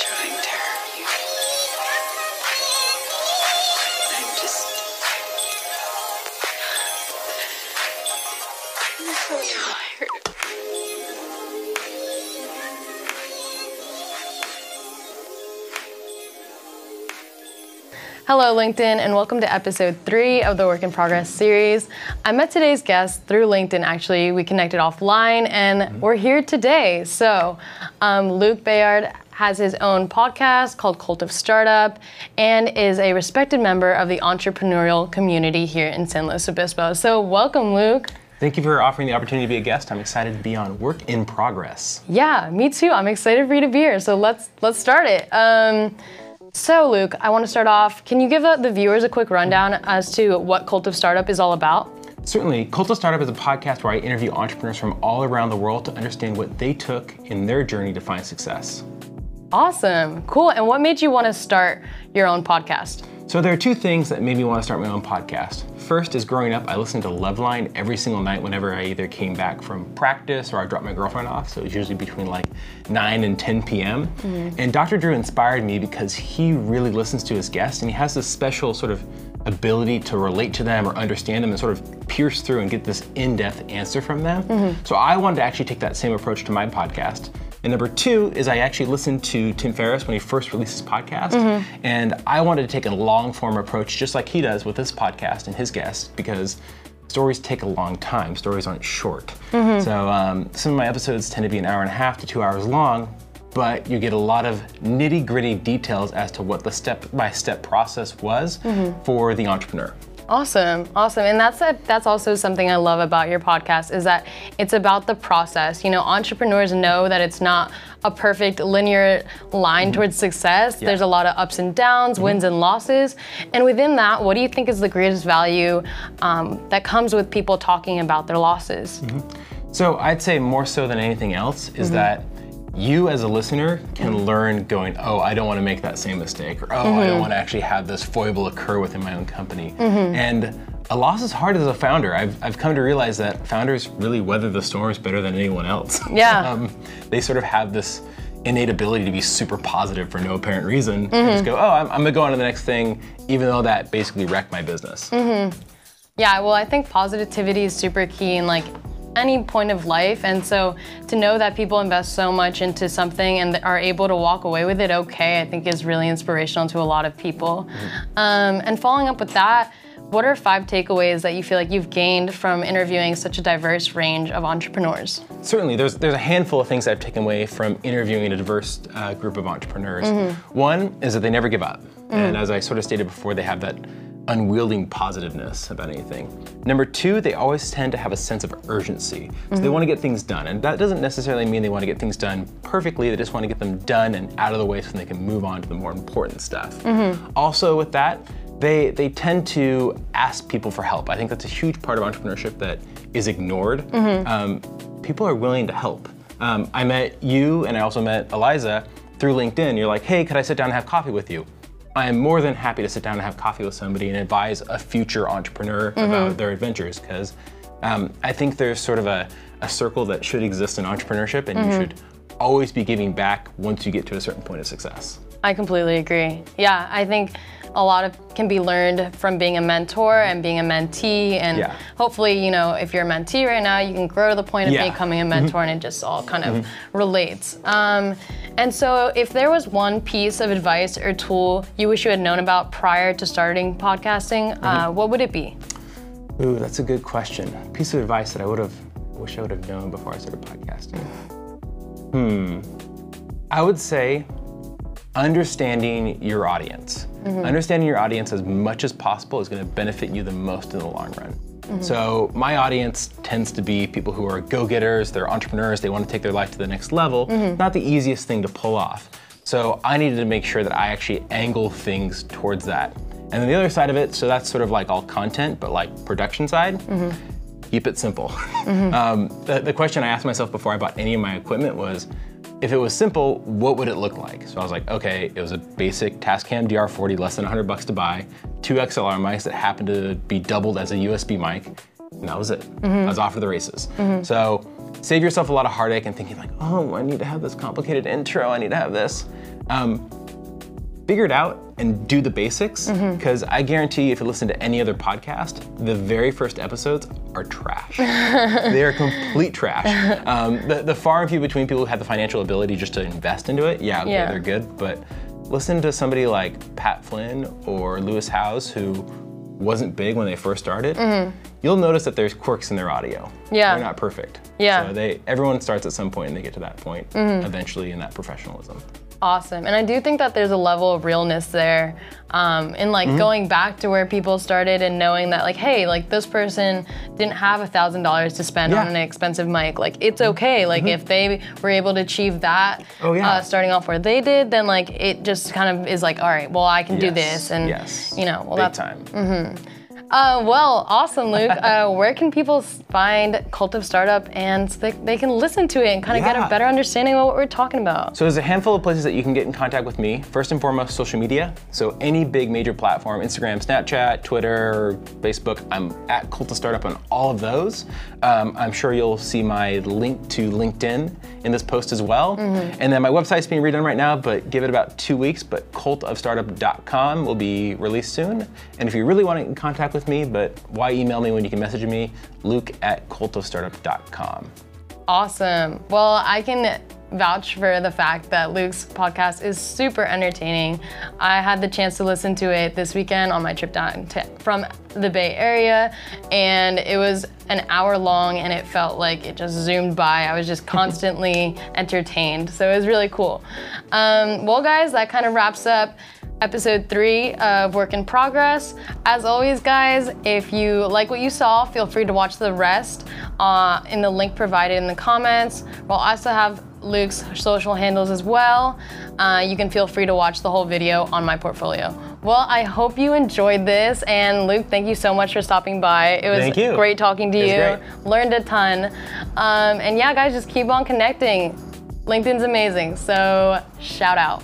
trying to hurt you. I'm just. I'm so tired. Hello, LinkedIn, and welcome to episode three of the Work in Progress series. I met today's guest through LinkedIn, actually. We connected offline, and we're here today. So, um, Luke Bayard has his own podcast called Cult of Startup and is a respected member of the entrepreneurial community here in San Luis Obispo. So, welcome, Luke. Thank you for offering the opportunity to be a guest. I'm excited to be on Work in Progress. Yeah, me too. I'm excited for you to be here. So let's let's start it. Um, so Luke, I want to start off. Can you give uh, the viewers a quick rundown as to what Cult of Startup is all about? Certainly, Cult of Startup is a podcast where I interview entrepreneurs from all around the world to understand what they took in their journey to find success. Awesome, cool. And what made you want to start your own podcast? So there are two things that made me want to start my own podcast. First is growing up, I listened to Loveline every single night whenever I either came back from practice or I dropped my girlfriend off. So it was usually between like 9 and 10 p.m. Mm-hmm. And Dr. Drew inspired me because he really listens to his guests and he has this special sort of ability to relate to them or understand them and sort of pierce through and get this in-depth answer from them. Mm-hmm. So I wanted to actually take that same approach to my podcast. And number two is I actually listened to Tim Ferriss when he first released his podcast. Mm-hmm. And I wanted to take a long form approach, just like he does with this podcast and his guests, because stories take a long time. Stories aren't short. Mm-hmm. So um, some of my episodes tend to be an hour and a half to two hours long, but you get a lot of nitty gritty details as to what the step by step process was mm-hmm. for the entrepreneur. Awesome, awesome, and that's a, that's also something I love about your podcast is that it's about the process. You know, entrepreneurs know that it's not a perfect linear line mm-hmm. towards success. There's a lot of ups and downs, mm-hmm. wins and losses, and within that, what do you think is the greatest value um, that comes with people talking about their losses? Mm-hmm. So I'd say more so than anything else is that you as a listener can learn going, oh, I don't want to make that same mistake, or oh, I don't mm-hmm. want to actually have this foible occur within my own company. Mm-hmm. And a loss is hard as a founder. I've, I've come to realize that founders really weather the storms better than anyone else. Yeah. um, they sort of have this innate ability to be super positive for no apparent reason. And mm-hmm. just go, oh, I'm, I'm gonna go on to the next thing, even though that basically wrecked my business. Yeah, well, I think positivity is super key in like any point of life. And so to know that people invest so much into something and are able to walk away with it okay, I think is really inspirational to a lot of people. Um, and following up with that, what are five takeaways that you feel like you've gained from interviewing such a diverse range of entrepreneurs? Certainly, there's there's a handful of things I've taken away from interviewing a diverse uh, group of entrepreneurs. One is that they never give up, and as I sort of stated before, they have that unwielding positiveness about anything. Number two, they always tend to have a sense of urgency, so they want to get things done, and that doesn't necessarily mean they want to get things done perfectly. They just want to get them done and out of the way so they can move on to the more important stuff. Also, with that. They, they tend to ask people for help. I think that's a huge part of entrepreneurship that is ignored. Um, people are willing to help. Um, I met you and I also met Eliza through LinkedIn. You're like, hey, could I sit down and have coffee with you? I am more than happy to sit down and have coffee with somebody and advise a future entrepreneur about their adventures because um, I think there's sort of a, a circle that should exist in entrepreneurship and you should always be giving back once you get to a certain point of success. I completely agree. Yeah, I think a lot of can be learned from being a mentor and being a mentee and Yeah. hopefully you know if you're a mentee right now you can grow to the point of Yeah. Mm-hmm. becoming a mentor and it just all kind of relates um, and so if there was one piece of advice or tool you wish you had known about prior to starting podcasting Mm-hmm. uh, what would it be Ooh, that's a good question. Piece of advice that I would have wish I would have known before I started podcasting. Hmm. I would say understanding your audience. Understanding your audience as much as possible is going to benefit you the most in the long run. Mm-hmm. So my audience tends to be people who are go-getters, they're entrepreneurs, they want to take their life to the next level. Mm-hmm. Not the easiest thing to pull off. So I needed to make sure that I actually angle things towards that. And then the other side of it, so that's sort of like all content, but like production side, mm-hmm. keep it simple. Um, the, the question I asked myself before I bought any of my equipment was, if it was simple, what would it look like? So I was like, okay, it was a basic Tascam DR40, less than 100 bucks to buy, two XLR mics that happened to be doubled as a USB mic, and that was it. I was off to the races. So save yourself a lot of heartache and thinking like, oh, I need to have this complicated intro, I need to have this. Um, figure it out and do the basics because I guarantee if you listen to any other podcast, the very first episodes are trash. they are complete trash. Um, the, the far and few between people who have the financial ability just to invest into it, yeah, okay, Yeah. they're good. But listen to somebody like Pat Flynn or Lewis Howes who wasn't big when they first started. You'll notice that there's quirks in their audio. Mm-hmm. Yeah. They're not perfect. Yeah. So they everyone starts at some point and they get to that point Mm-hmm. eventually in that professionalism. Awesome. And I do think that there's a level of realness there um, in Mm-hmm. like going back to where people started and knowing that like, hey, like this person didn't have a thousand dollars to spend Yeah. Mm-hmm. on an expensive mic. Like it's okay. Like if they were able to achieve that Oh, yeah. uh, starting off where they did, then like it just kind of is like, all right, well I can do this. And yes. you know, well Big that's time. Uh, well, awesome, Luke. uh, where can people find Cult of Startup and so they, they can listen to it and kind of get a better understanding of what we're talking about? So there's a handful of places that you can get in contact with me. First and foremost, social media. So any big major platform, Instagram, Snapchat, Twitter, Facebook, I'm at Cult of Startup on all of those. Um, I'm sure you'll see my link to LinkedIn in this post as well. And then my website's being redone right now, but give it about two weeks. But cultofstartup.com will be released soon. And if you really want to get in contact with me, but why email me when you can message me? Luke at cultofstartup.com. Awesome. Well, I can vouch for the fact that Luke's podcast is super entertaining. I had the chance to listen to it this weekend on my trip down to, from the Bay Area, and it was an hour long and it felt like it just zoomed by. I was just constantly entertained. So it was really cool. Um, well, guys, that kind of wraps up episode three of Work in Progress. As always, guys, if you like what you saw, feel free to watch the rest uh, in the link provided in the comments. We'll also have Luke's social handles as well. Uh, you can feel free to watch the whole video on my portfolio. Well, I hope you enjoyed this. And Luke, thank you so much for stopping by. It was great talking to you. great. Learned a ton. Um, and yeah, guys, just keep on connecting. LinkedIn's amazing. So shout out.